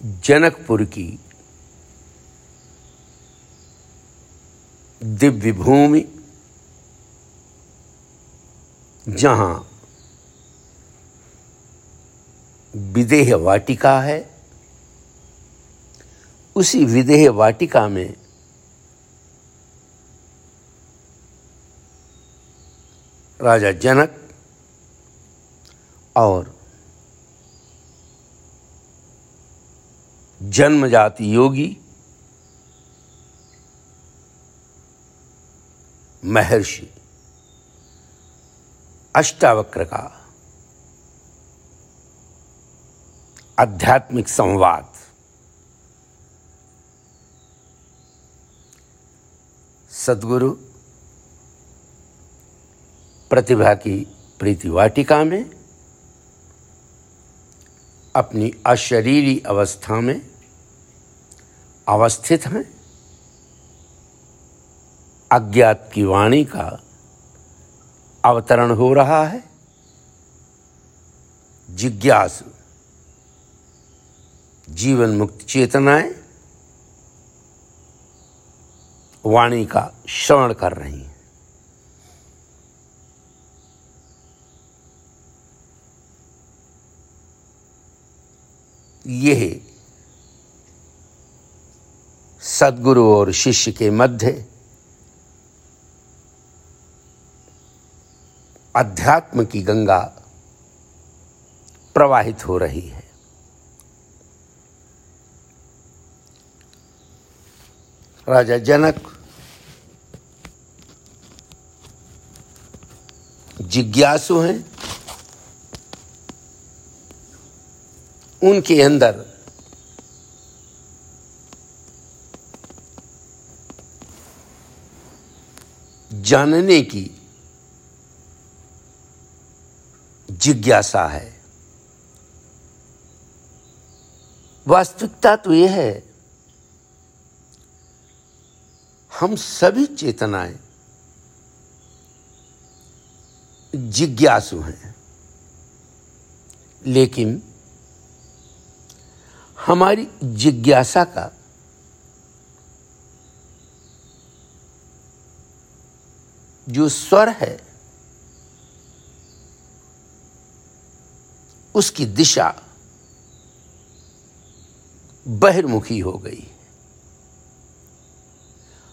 जनकपुर की दिव्य भूमि, जहाँ विदेह वाटिका है, उसी विदेह वाटिका में राजा जनक और जन्मजाति योगी, महर्षि, अष्टावक्र का आध्यात्मिक संवाद। सदगुरु, प्रतिभा की प्रीति वाटिका में, अपनी अशरीरी अवस्था में अवस्थित हैं? अज्ञात की वाणी का अवतरण हो रहा है? जिज्ञास जीवन मुक्त चेतनाएँ वाणी का श्रवण कर रही हैं। यह सदगुरु और शिष्य के मध्य अध्यात्म की गंगा प्रवाहित हो रही है। राजा जनक जिज्ञासु हैं। उनके अंदर जानने की जिज्ञासा है। वास्तविकता तो यह है, हम सभी चेतनाएँ जिज्ञासु हैं, लेकिन हमारी जिज्ञासा का जो स्वर है, उसकी दिशा बहिर्मुखी हो गई।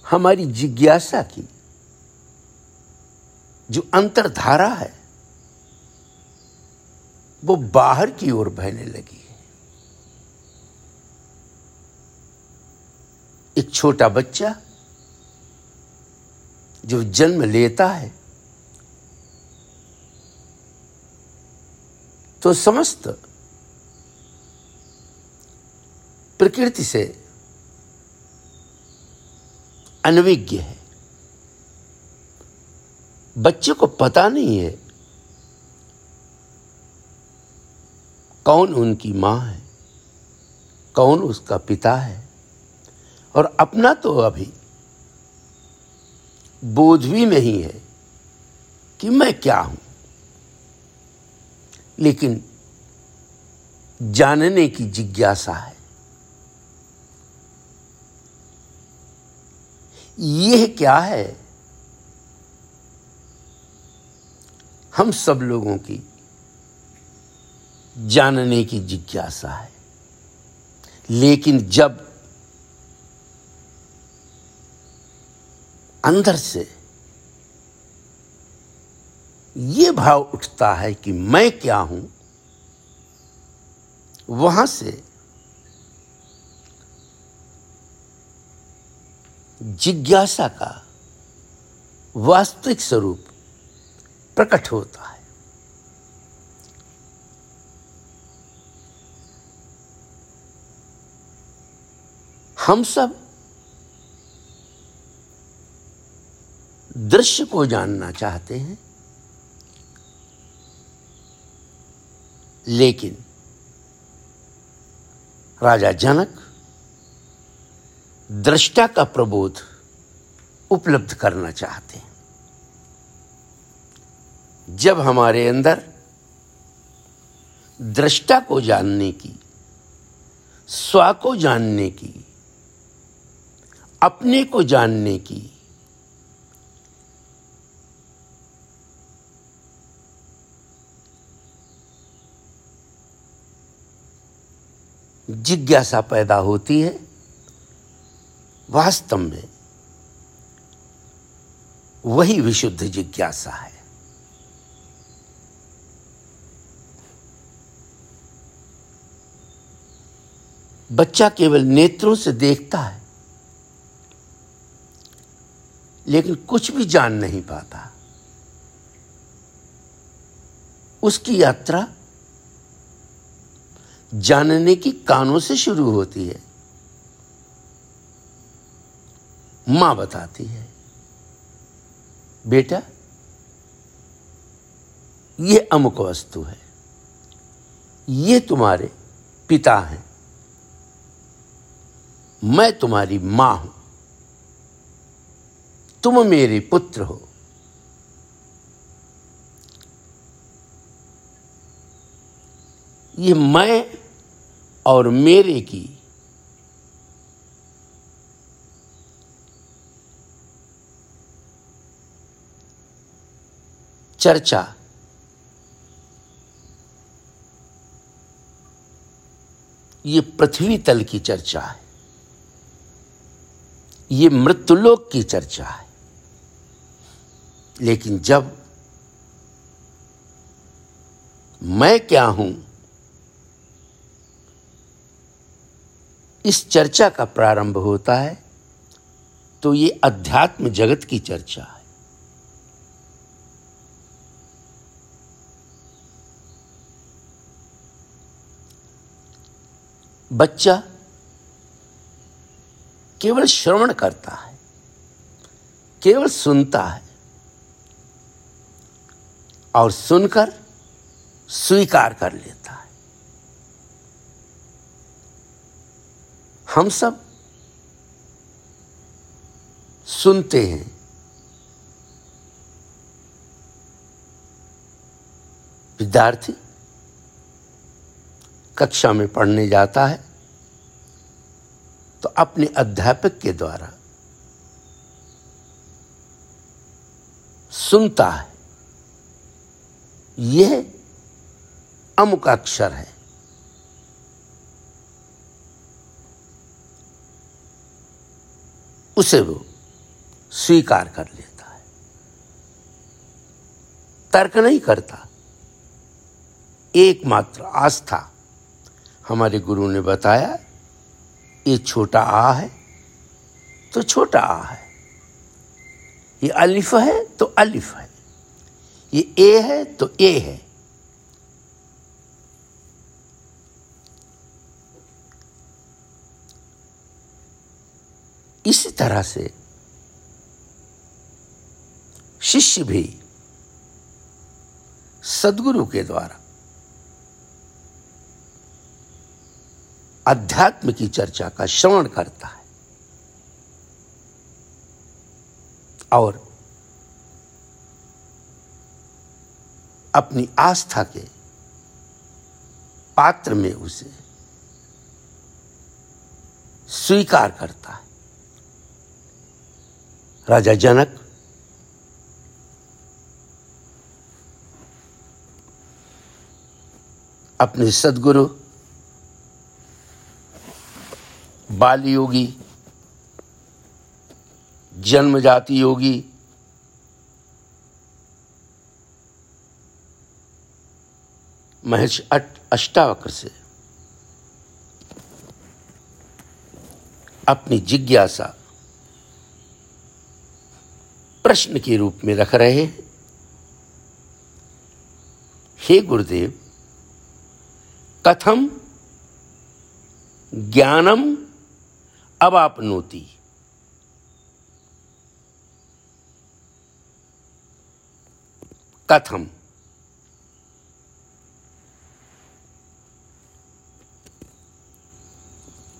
हमारी जिज्ञासा की जो अंतरधारा है, वो बाहर की ओर बहने लगी है। एक छोटा बच्चा जो जन्म लेता है। तो समस्त प्रकृति से अनविज्ञ है। बच्चे को पता नहीं है कौन उनकी माँ है, कौन उसका पिता है। और अपना तो अभी बोध भी नहीं है कि मैं क्या हूँ। लेकिन जानने की जिज्ञासा है। यह क्या है? हम सब लोगों की जानने की जिज्ञासा है। लेकिन जब अंदर से। ये भाव उठता है कि मैं क्या हूँ? वहाँ से जिज्ञासा का वास्तविक स्वरूप प्रकट होता है। हम सब दृश्य को जानना चाहते हैं। लेकिन राजा जनक दृष्टा का प्रबोध उपलब्ध करना चाहते हैं। जब हमारे अंदर दृष्टा को जानने की, स्व को जानने की, अपने को जानने की जिज्ञासा पैदा होती है वास्तव में वही विशुद्ध जिज्ञासा है। बच्चा केवल नेत्रों से देखता है, लेकिन कुछ भी जान नहीं पाता। उसकी यात्रा जानने की कानों से शुरू होती है। माँ बताती है, बेटा, ये अमुक वस्तु है, ये तुम्हारे पिता हैं, मैं तुम्हारी माँ हूँ, तुम मेरे पुत्र हो। ये मैं और मेरे की चर्चा ये पृथ्वी तल की चर्चा है। ये मृत्युलोक की चर्चा है। लेकिन जब मैं क्या हूँ इस चर्चा का प्रारंभ होता है तो ये अध्यात्म जगत की चर्चा है। बच्चा केवल श्रवण करता है, केवल सुनता है, और सुनकर स्वीकार कर लेता है। हम सब सुनते हैं। विद्यार्थी कक्षा में पढ़ने जाता है तो अपने अध्यापक के द्वारा सुनता है। यह अमुक अक्षर है। उसे वो स्वीकार कर लेता है। तर्क नहीं करता। एकमात्र आस्था हमारे गुरु ने बताया, ये छोटा आ है तो छोटा आ है। ये अलिफ है तो अलिफ है। ये ए है तो ए है। इसी तरह से शिष्य भी सदगुरु के द्वारा अध्यात्म की चर्चा का श्रवण करता है और अपनी आस्था के पात्र में उसे स्वीकार करता है। राजा जनक। अपने सदगुरु बाल योगी जन्म जाति योगी महेश अष्टावक्र से अपनी जिज्ञासा प्रश्न के रूप में रख रहे हैं। हे गुरुदेव, कथम ज्ञानम अब आप नोती कथम।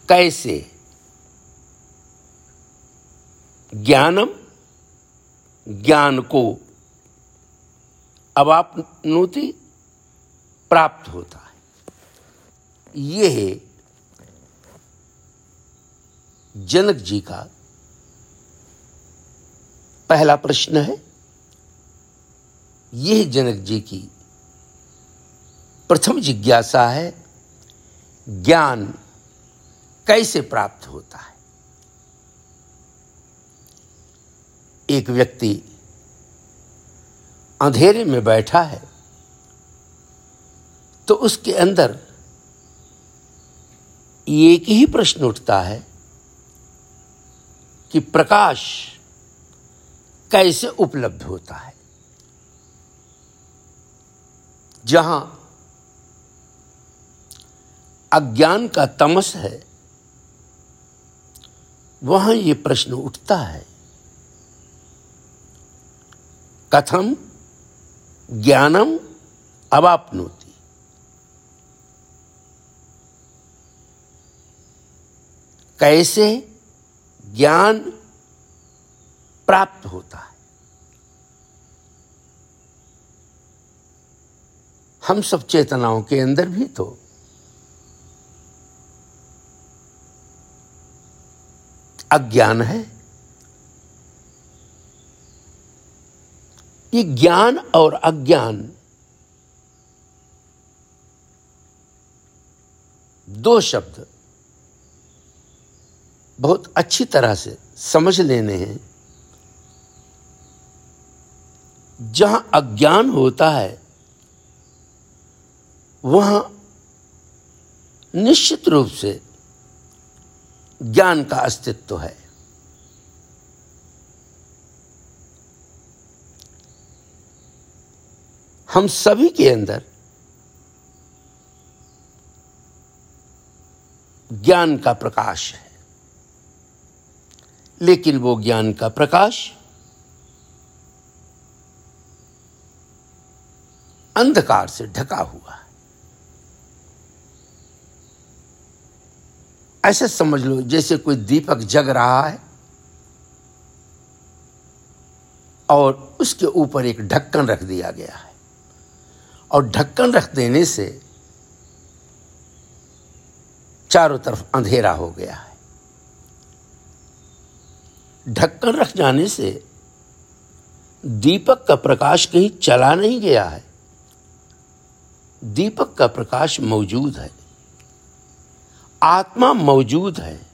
कैसे? ज्ञानम ज्ञान को अब आप नोती प्राप्त होता है। यह जनक जी का पहला प्रश्न है। यह जनक जी की प्रथम जिज्ञासा है, ज्ञान कैसे प्राप्त होता है? एक व्यक्ति अंधेरे में बैठा है तो उसके अंदर एक ही प्रश्न उठता है कि प्रकाश कैसे उपलब्ध होता है? जहाँ अज्ञान का तमस है, वहाँ ये प्रश्न उठता है कथम ज्ञानम अवापनोति। कैसे ज्ञान प्राप्त होता है? हम सब चेतनाओं के अंदर भी तो। अज्ञान है। ये ज्ञान और अज्ञान दो शब्द बहुत अच्छी तरह से समझ लेने हैं। जहाँ अज्ञान होता है, वहाँ निश्चित रूप से ज्ञान का अस्तित्व है। हम सभी के अंदर ज्ञान का प्रकाश है। लेकिन वो ज्ञान का प्रकाश अंधकार से ढका हुआ है। ऐसे समझ लो, जैसे कोई दीपक जग रहा है और उसके ऊपर एक ढक्कन रख दिया गया है। और ढक्कन रख देने से चारों तरफ़ अंधेरा हो गया है। ढक्कन रख जाने से दीपक का प्रकाश कहीं चला नहीं गया है। दीपक का प्रकाश मौजूद है। आत्मा मौजूद है।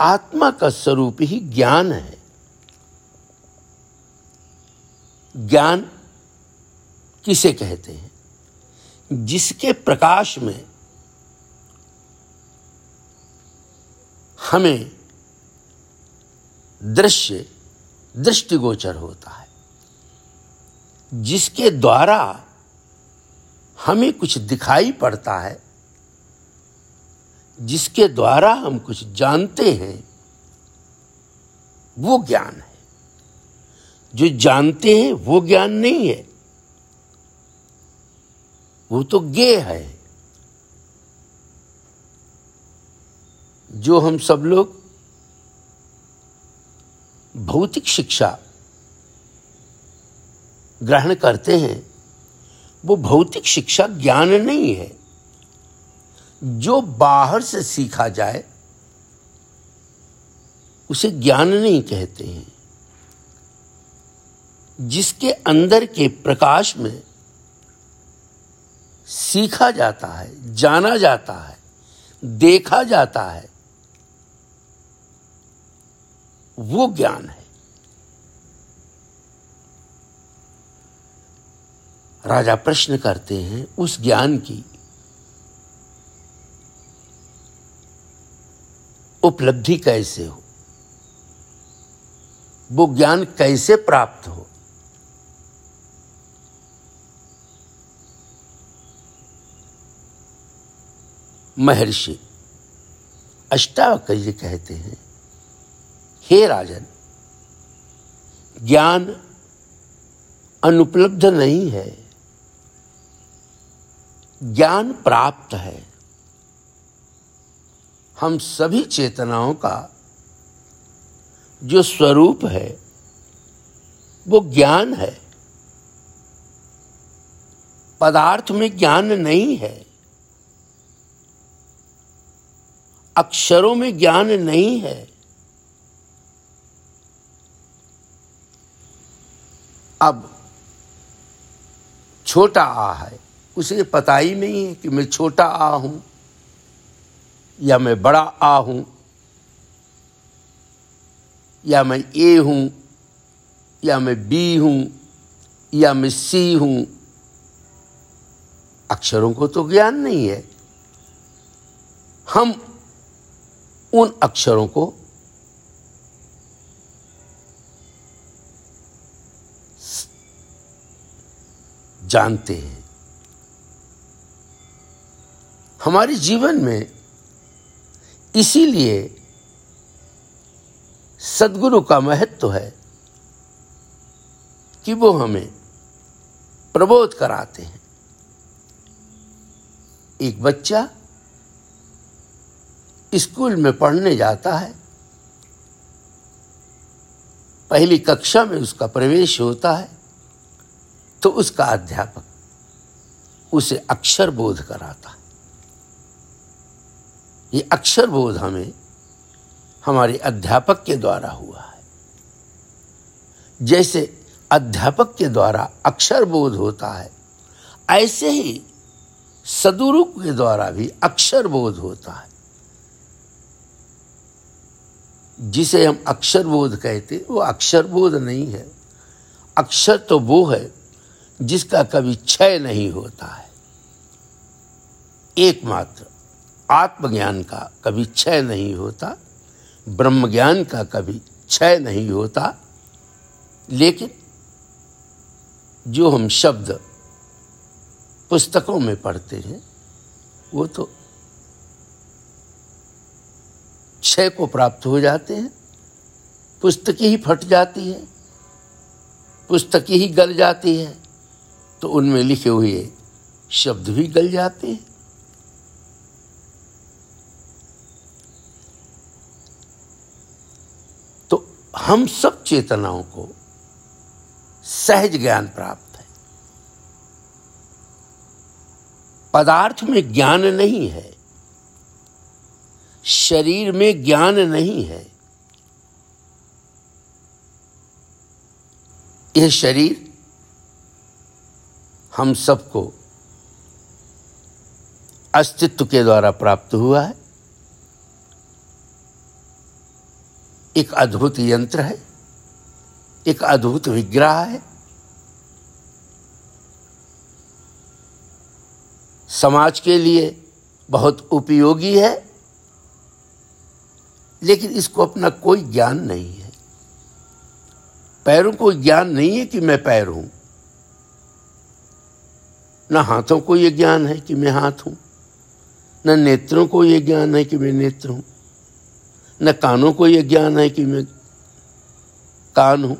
आत्मा का स्वरूप ही ज्ञान है। ज्ञान किसे कहते हैं? जिसके प्रकाश में हमें दृश्य, दृष्टिगोचर होता है। जिसके द्वारा हमें कुछ दिखाई पड़ता है, जिसके द्वारा हम कुछ जानते हैं, वो ज्ञान है। जो जानते हैं, वो ज्ञान नहीं है। वो तो गे है। जो हम सब लोग भौतिक शिक्षा ग्रहण करते हैं, वो भौतिक शिक्षा ज्ञान नहीं है। जो बाहर से सीखा जाए, उसे ज्ञान नहीं कहते हैं। जिसके अंदर के प्रकाश में सीखा जाता है, जाना जाता है, देखा जाता है। वो ज्ञान है। राजा प्रश्न करते हैं उस ज्ञान की, उपलब्धि कैसे हो? वो ज्ञान कैसे प्राप्त हो? महर्षि अष्टावक्र कहते हैं, हे राजन, ज्ञान अनुपलब्ध नहीं है। ज्ञान प्राप्त है। हम सभी चेतनाओं का जो स्वरूप है, वो ज्ञान है। पदार्थ में ज्ञान नहीं है। अक्षरों में ज्ञान नहीं है। अब छोटा आ है, उसे पता ही नहीं है कि मैं छोटा आ हूँ या मैं बड़ा आ हूँ या मैं ए हूँ या मैं बी हूँ या मैं सी हूँ। अक्षरों को तो ज्ञान नहीं है। हम उन अक्षरों को जानते हैं। हमारे जीवन में इसीलिए सदगुरु का महत्व तो है कि वो हमें प्रबोध कराते हैं। एक बच्चा स्कूल में पढ़ने जाता है। पहली कक्षा में उसका प्रवेश होता है तो उसका अध्यापक उसे अक्षर बोध कराता है। ये अक्षर बोध हमें हमारे अध्यापक के द्वारा हुआ है। जैसे अध्यापक के द्वारा अक्षर बोध होता है, ऐसे ही सदुरु के द्वारा भी अक्षर बोध होता है। जिसे हम अक्षर बोध कहते वो अक्षर बोध नहीं है। अक्षर तो वो है जिसका कभी क्षय नहीं होता है। एकमात्र आत्मज्ञान का कभी क्षय नहीं होता ब्रह्म ज्ञान का कभी क्षय नहीं होता, लेकिन जो हम शब्द पुस्तकों में पढ़ते हैं, वो तो क्षय को प्राप्त हो जाते हैं। पुस्तक ही फट जाती है। पुस्तक ही गल जाती है। तो उनमें लिखे हुए शब्द भी गल जाते हैं। तो हम सब चेतनाओं को सहज ज्ञान प्राप्त है। पदार्थ में ज्ञान नहीं है। शरीर में ज्ञान नहीं है। यह शरीर हम सबको अस्तित्व के द्वारा प्राप्त हुआ है। एक अद्भुत यंत्र है, एक अद्भुत विग्रह है। समाज के लिए बहुत उपयोगी है। लेकिन इसको अपना कोई ज्ञान नहीं है। पैरों को ज्ञान नहीं है कि मैं पैर हूँ। न हाथों को यह ज्ञान है कि मैं हाथ हूँ। न नेत्रों को यह ज्ञान है कि मैं नेत्र हूँ। न कानों को यह ज्ञान है कि मैं कान हूँ।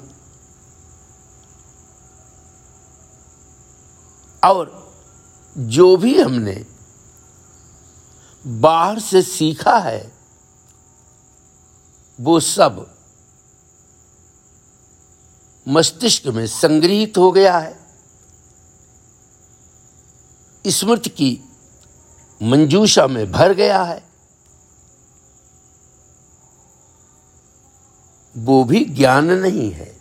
और जो भी हमने बाहर से सीखा है वो सब मस्तिष्क में संग्रहित हो गया है। स्मृति की मंजूषा में भर गया है। वो भी ज्ञान नहीं है।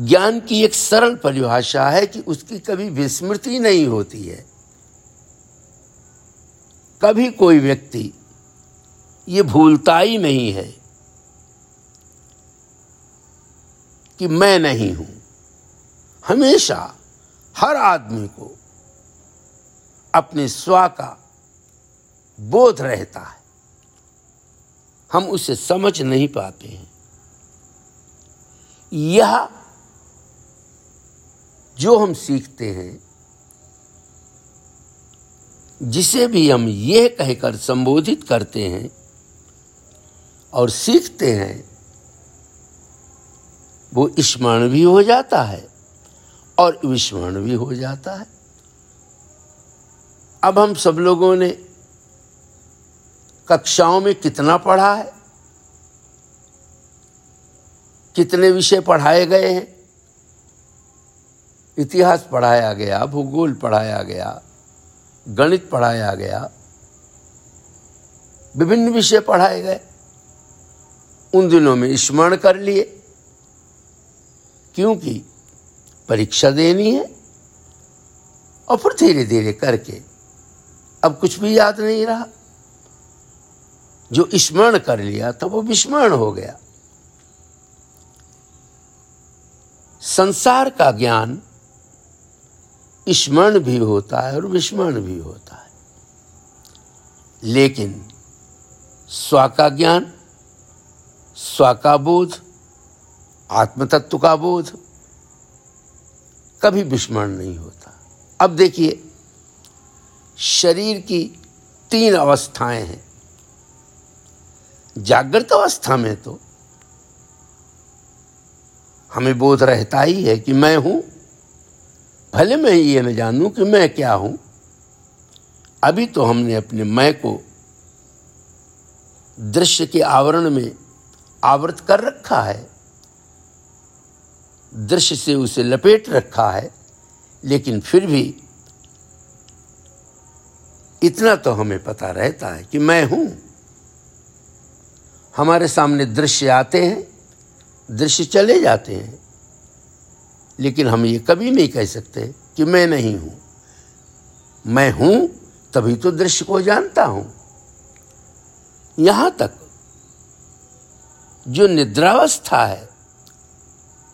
ज्ञान की एक सरल परिभाषा है कि उसकी कभी विस्मृति नहीं होती है। कभी कोई व्यक्ति ये भूलता ही नहीं है कि मैं नहीं हूँ। हमेशा हर आदमी को अपने स्व का बोध रहता है। हम उसे समझ नहीं पाते हैं। यह जो हम सीखते हैं, जिसे भी हम यह कहकर संबोधित करते हैं और सीखते हैं, वो स्मरण भी हो जाता है और विस्मरण भी हो जाता है। अब हम सब लोगों ने कक्षाओं में कितना पढ़ा है, कितने विषय पढ़ाए गए हैं, इतिहास पढ़ाया गया, भूगोल पढ़ाया गया, गणित पढ़ाया गया, विभिन्न विषय पढ़ाए गए। उन दिनों में स्मरण कर लिए। क्योंकि परीक्षा देनी है और फिर धीरे धीरे करके अब कुछ भी याद नहीं रहा। जो स्मरण कर लिया तो वो विस्मरण हो गया। संसार का ज्ञान स्मरण भी होता है और विस्मरण भी होता है। लेकिन स्व का ज्ञान स्व का बोध आत्मतत्व का बोध कभी विस्मरण नहीं होता। अब देखिए, शरीर की तीन अवस्थाएँ हैं। जागृत अवस्था में तो हमें बोध रहता ही है कि मैं हूँ, भले मैं ये न जानूं कि मैं क्या हूँ। अभी तो हमने अपने मैं को दृश्य के आवरण में आवृत कर रखा है। दृश्य से उसे लपेट रखा है, लेकिन फिर भी इतना तो हमें पता रहता है कि मैं हूँ। हमारे सामने दृश्य आते हैं, दृश्य चले जाते हैं, लेकिन हम ये कभी नहीं कह सकते कि मैं नहीं हूँ। मैं हूँ तभी तो दृश्य को जानता हूँ। यहाँ तक जो निद्रावस्था है,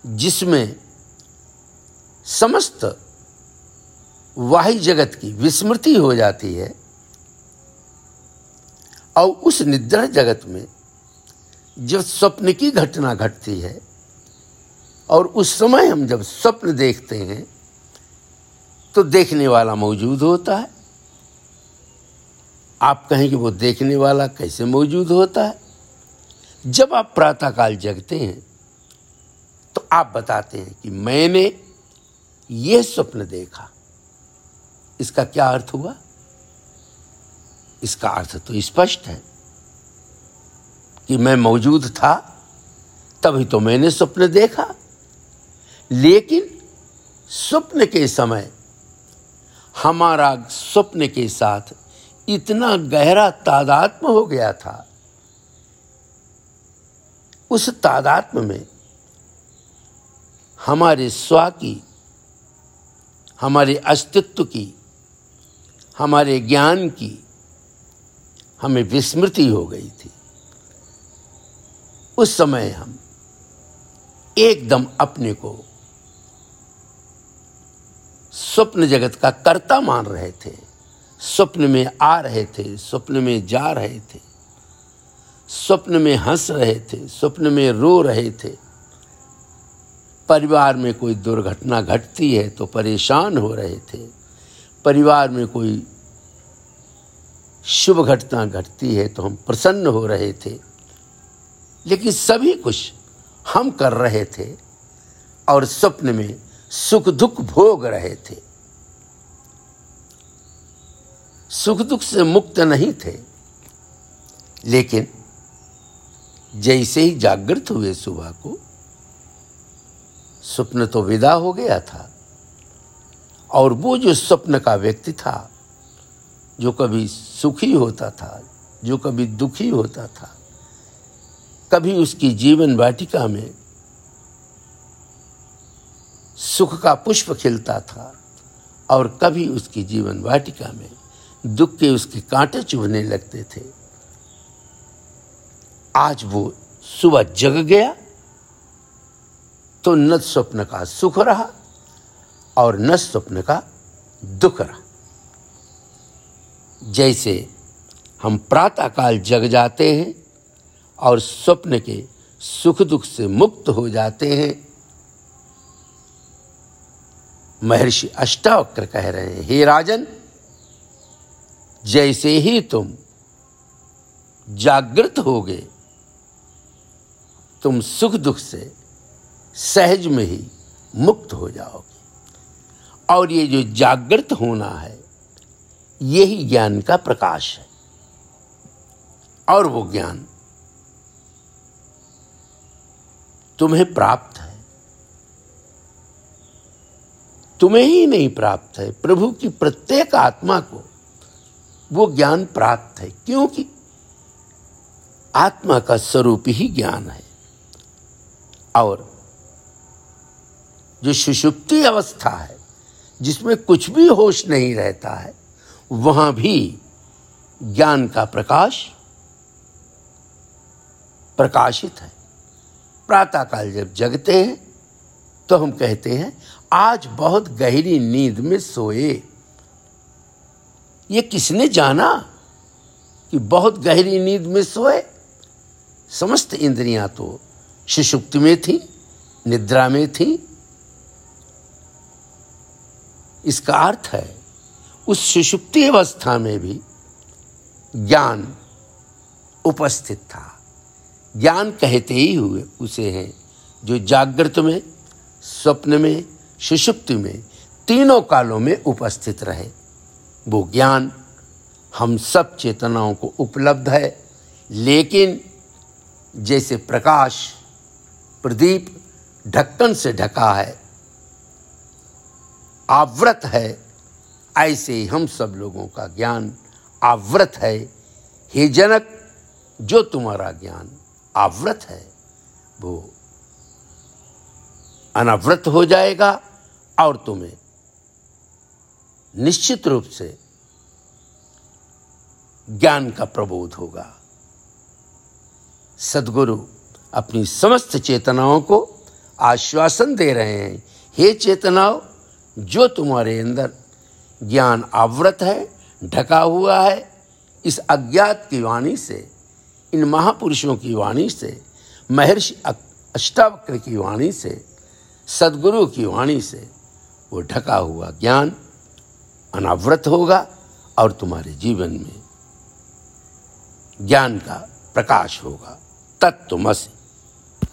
जिसमें समस्त वाही जगत की विस्मृति हो जाती है, और उस निद्रा जगत में जब स्वप्न की घटना घटती है, और उस समय हम जब स्वप्न देखते हैं तो देखने वाला मौजूद होता है। आप कहें कि वो देखने वाला कैसे मौजूद होता है? जब आप प्रातःकाल जगते हैं तो आप बताते हैं कि मैंने यह स्वप्न देखा। इसका क्या अर्थ हुआ? इसका अर्थ तो स्पष्ट है कि मैं मौजूद था, तभी तो मैंने स्वप्न देखा। लेकिन स्वप्न के समय हमारा स्वप्न के साथ इतना गहरा तादात्म हो गया था उस तादात्म में हमारे स्व की, हमारे अस्तित्व की, हमारे ज्ञान की हमें विस्मृति हो गई थी। उस समय हम एकदम अपने को स्वप्न जगत का कर्ता मान रहे थे। स्वप्न में आ रहे थे, स्वप्न में जा रहे थे। स्वप्न में हंस रहे थे, स्वप्न में रो रहे थे। परिवार में कोई दुर्घटना घटती है तो परेशान हो रहे थे। परिवार में कोई शुभ घटना घटती है तो हम प्रसन्न हो रहे थे। लेकिन सभी कुछ हम कर रहे थे और स्वप्न में सुख दुख भोग रहे थे। सुख दुख से मुक्त नहीं थे। लेकिन जैसे ही जागृत हुए सुबह को, स्वप्न तो विदा हो गया था। और वो जो स्वप्न का व्यक्ति था, जो कभी सुखी होता था, जो कभी दुखी होता था, कभी उसकी जीवन वाटिका में सुख का पुष्प खिलता था, और कभी उसकी जीवन वाटिका में दुख के उसके कांटे चुभने लगते थे। आज वो सुबह जग गया तो न स्वप्न का सुख रहा और न स्वप्न का दुख रहा। जैसे हम प्रातःकाल जग जाते हैं और स्वप्न के सुख दुख से मुक्त हो जाते हैं, महर्षि अष्टावक्र कह रहे हैं, हे राजन, जैसे ही तुम जागृत होगे तुम सुख दुख से सहज में ही मुक्त हो जाओगे। और ये जो जागृत होना है, यही ज्ञान का प्रकाश है। और वो ज्ञान तुम्हें प्राप्त है। तुम्हें ही नहीं प्राप्त है। प्रभु की प्रत्येक आत्मा को वो ज्ञान प्राप्त है, क्योंकि आत्मा का स्वरूप ही ज्ञान है। और जो सुषुप्ति अवस्था है, जिसमें कुछ भी होश नहीं रहता है, वहाँ भी ज्ञान का प्रकाश प्रकाशित है। प्रातःकाल जब जगते हैं तो हम कहते हैं, आज बहुत गहरी नींद में सोए। ये किसने जाना कि बहुत गहरी नींद में सोए? समस्त इंद्रियाँ तो सुषुप्त में थी, निद्रा में थी। इसका अर्थ है, उस सुषुप्ति अवस्था में भी ज्ञान उपस्थित था। ज्ञान कहते ही हुए उसे हैं, जो जागृत में, स्वप्न में सुषुप्ति में, तीनों कालों में उपस्थित रहे। वो ज्ञान हम सब चेतनाओं को उपलब्ध है, लेकिन जैसे प्रकाश प्रदीप ढक्कन से ढका है। आवृत है, ऐसे ही हम सब लोगों का ज्ञान आवृत है। हे जनक, जो तुम्हारा ज्ञान आवृत है, वो अनावृत हो जाएगा और तुम्हें निश्चित रूप से ज्ञान का प्रबोध होगा। सदगुरु अपनी समस्त चेतनाओं को आश्वासन दे रहे हैं। हे चेतनाओं, जो तुम्हारे अंदर ज्ञान आवृत है, ढका हुआ है, इस अज्ञात की वाणी से, इन महापुरुषों की वाणी से, महर्षि अष्टावक्र की वाणी से, सदगुरु की वाणी से, वो ढका हुआ ज्ञान अनावृत होगा और तुम्हारे जीवन में ज्ञान का प्रकाश होगा। तत्वमसी